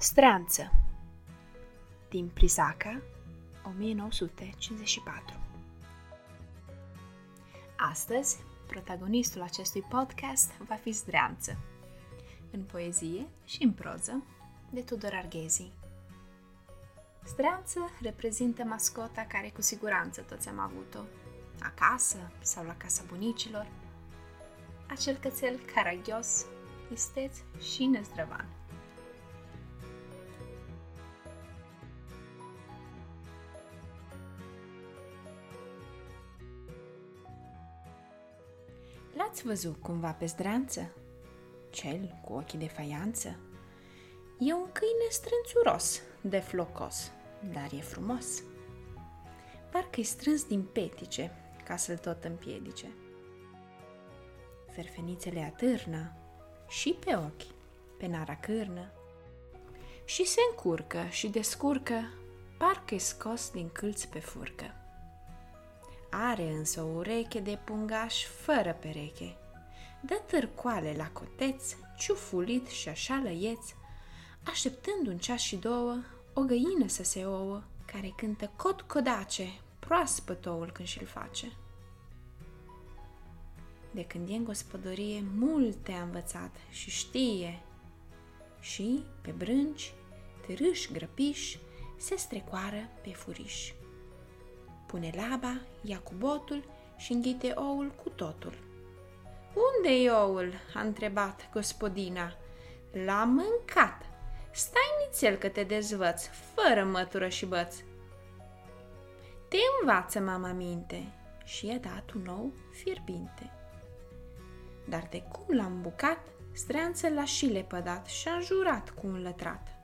Stranță. Din Prisaca, 1954 Astăzi, protagonistul acestui podcast va fi Zdreanță, în poezie și în proză, de Tudor Arghezi. Zdreanță reprezintă mascota care cu siguranță toți am avut-o, acasă sau la casa bunicilor, acel cățel caragios, isteț și năzdrăvan. L-ați văzut cumva pe zdreanță? Cel cu ochii de faianță? E un câine strânțuros, de flocos, dar e frumos. Parcă-i strâns din petice, ca să-l tot împiedice. Ferfenițele atârnă și pe ochi, pe nara cârnă. Și se încurcă și descurcă, parcă-i scos din câlți pe furcă. Are însă o ureche de pungaș fără pereche. Dă târcoale la coteț, ciufulit și așa lăieț, așteptând un ceas și două, o găină să se ouă, care cântă cod codace, proaspăt oul când și-l face. De când e în gospodărie, multe a învățat și știe. Și, pe brânci, târâși grăpiș, se strecoară pe furiș pune laba, ia cu botul și înghite oul cu totul. Unde-i oul?" a întrebat gospodina. L-am mâncat. Stai nițel că te dezvăț, fără mătură și băț. Te învață mama minte și i-a dat un ou fierbinte. Dar de cum l-am bucat, streanță l-a și lepădat și a înjurat cu un lătrat.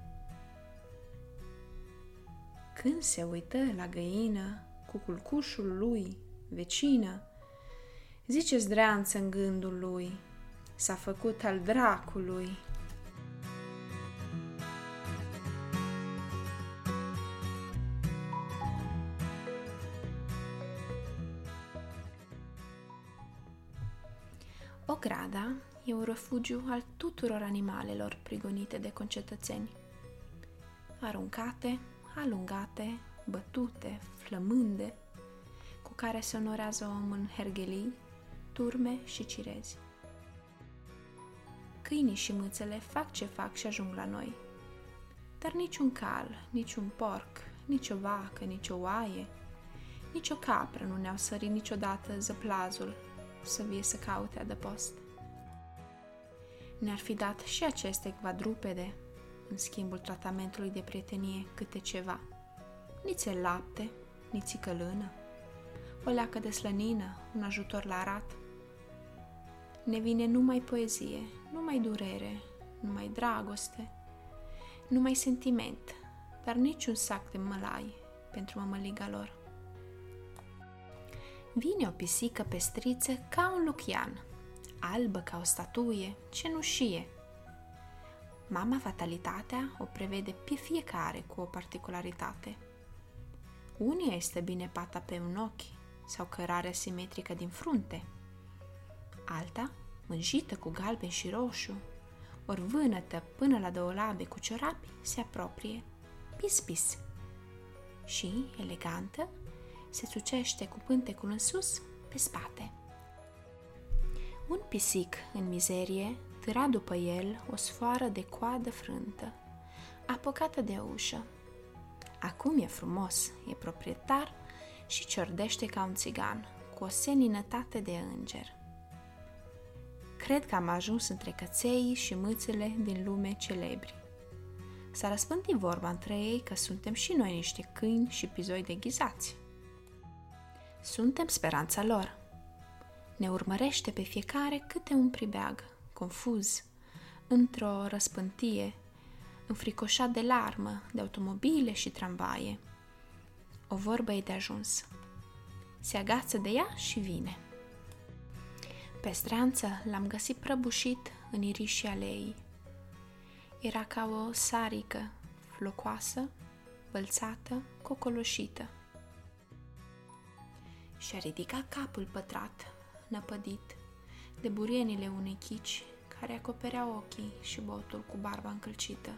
Când se uită la găină, cu culcușul lui, vecină. Zice zdreanță în gândul lui, s-a făcut al dracului. O grada e un refugiu al tuturor animalelor prigonite de concetățeni. Aruncate, alungate, bătute, flămânde, cu care se onorează om în herghelii, turme și cirezi. Câinii și mâțele fac ce fac și ajung la noi. Dar niciun cal, niciun porc, nici o vacă, nici o oaie, nici o capră nu ne-au sărit niciodată zăplazul să vie să caute adăpost. Ne-ar fi dat și aceste quadrupede, în schimbul tratamentului de prietenie, câte ceva – nițel lapte, niți călână, o leacă de slănină, un ajutor la arat. Ne vine numai poezie, numai durere, numai dragoste, numai sentiment, dar niciun sac de mălai pentru mămăliga lor. Vine o pisică pestriță ca un lucian, albă ca o statuie, cenușie. Mama fatalitatea o prevede pe fiecare cu o particularitate – Unia este bine pata pe un ochi sau cărarea simetrică din frunte. Alta, mânjită cu galben și roșu, ori vânătă până la două labe cu ciorapi, se apropie, pis-pis. Și, elegantă, se sucește cu pântecul în sus, pe spate. Un pisic în mizerie târa după el o sfoară de coadă frântă, apocată de ușă, Acum e frumos, e proprietar și ciordește ca un țigan, cu o seninătate de înger. Cred că am ajuns între căței și mâțele din lume celebri. S-a răspândit vorba între ei că suntem și noi niște câini și pizoi deghizați. Suntem speranța lor. Ne urmărește pe fiecare câte un pribeag, confuz, într-o răspântie înfricoșat de larmă, de automobile și tramvaie. O vorbă e de ajuns. Se agață de ea și vine. Pe stranță l-am găsit prăbușit în irișii alei. Era ca o sarică, flocoasă, bălțată, cocoloșită. Și-a ridicat capul pătrat, năpădit, de burienile unei chici care acoperea ochii și botul cu barba încălcită.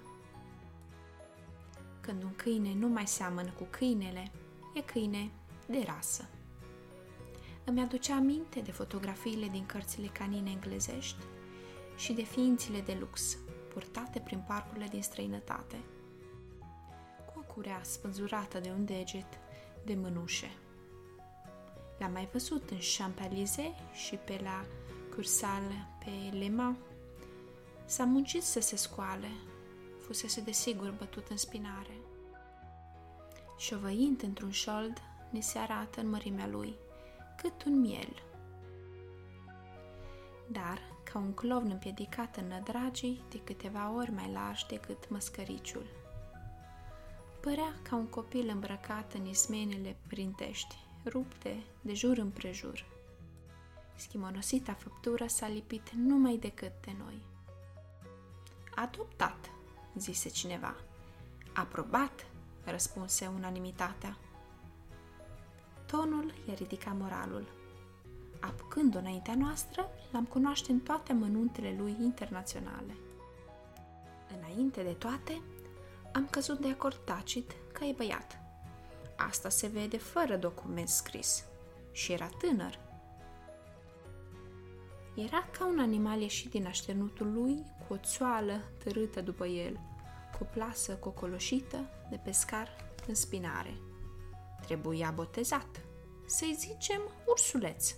Când un câine nu mai seamănă cu câinele, e câine de rasă. Îmi aducea aminte de fotografiile din cărțile canine englezești și de ființile de lux purtate prin parcurile din străinătate, cu o curea spânzurată de un deget de mânușe. L-am mai văzut în Champs-Élysées și pe la Cursal pe Lema. S-a muncit să se scoale, fusese desigur bătut în spinare. Șovăind într-un șold, ne se arată în mărimea lui, cât un miel. Dar, ca un clovn împiedicat în nădragii, de câteva ori mai larg decât măscăriciul. Părea ca un copil îmbrăcat în ismenele printești, rupte de jur împrejur. Schimonosita făptură s-a lipit numai decât de noi. Adoptat, zise cineva. Aprobat, răspunse unanimitatea. Tonul i-a ridicat moralul. Apucând-o înaintea noastră, l-am cunoaște în toate mănuntele lui internaționale. Înainte de toate, am căzut de acord tacit că e băiat. Asta se vede fără document scris. Și era tânăr. Era ca un animal ieșit din așternutul lui, cu o țoală târâtă după el, cu o plasă cocoloșită de pescar în spinare. Trebuia botezat, să-i zicem ursuleț.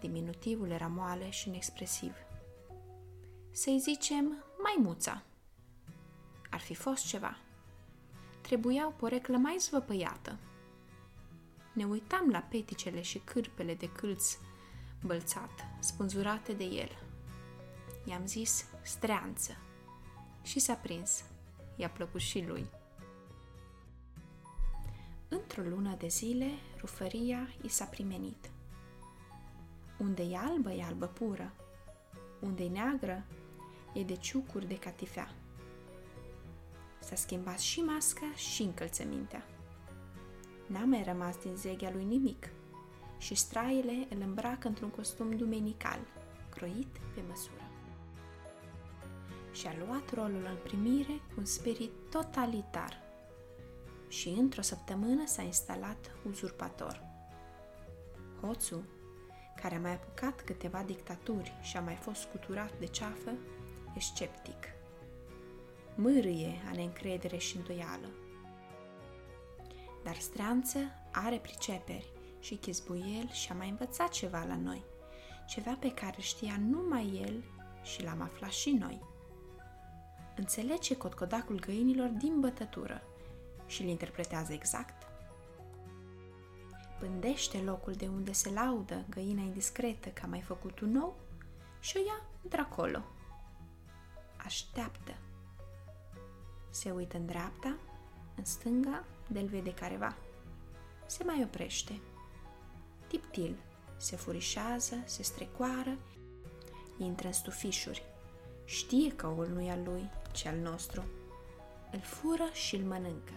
Diminutivul era moale și inexpresiv. Să-i zicem maimuța. Ar fi fost ceva. Trebuia o poreclă mai zvăpăiată. Ne uitam la peticele și cârpele de câlți bălțat, spânzurate de el. I-am zis streanță și s-a prins. I-a plăcut și lui. Într-o lună de zile, rufăria i s-a primenit. Unde e albă, e albă pură. Unde e neagră, e de ciucuri de catifea. S-a schimbat și masca și încălțămintea. N-a mai rămas din zeghea lui nimic și straile îl îmbracă într-un costum dumenical, croit pe măsură. Și-a luat rolul în primire cu un spirit totalitar și într-o săptămână s-a instalat uzurpator. Hoțul, care a mai apucat câteva dictaturi și a mai fost scuturat de ceafă, e sceptic. Mârâie a neîncredere și îndoială. Dar Streanță are priceperi și chizbuiel și a mai învățat ceva la noi, ceva pe care știa numai el și l-am aflat și noi. Înțelege cotcodacul găinilor din bătătură și îl interpretează exact. Pândește locul de unde se laudă găina indiscretă că a mai făcut un nou și o ia într-acolo. Așteaptă. Se uită în dreapta, în stânga, de-l vede careva. Se mai oprește tiptil, se furișează, se strecoară, intră în stufișuri. Știe că oul nu e al lui, ci al nostru. Îl fură și îl mănâncă.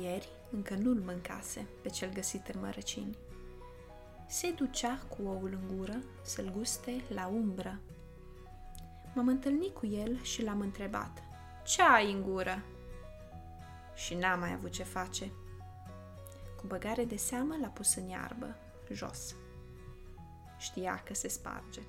Ieri încă nu-l mâncase pe cel găsit în mărăcini. Se ducea cu oul în gură să-l guste la umbră. M-am întâlnit cu el și l-am întrebat. Ce ai în gură? Și n-a mai avut ce face. Cu băgare de seamă l-a pus în iarbă, jos. Știa că se sparge.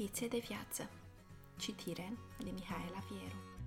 Schițe de viață. Citire de Mihaela Vieru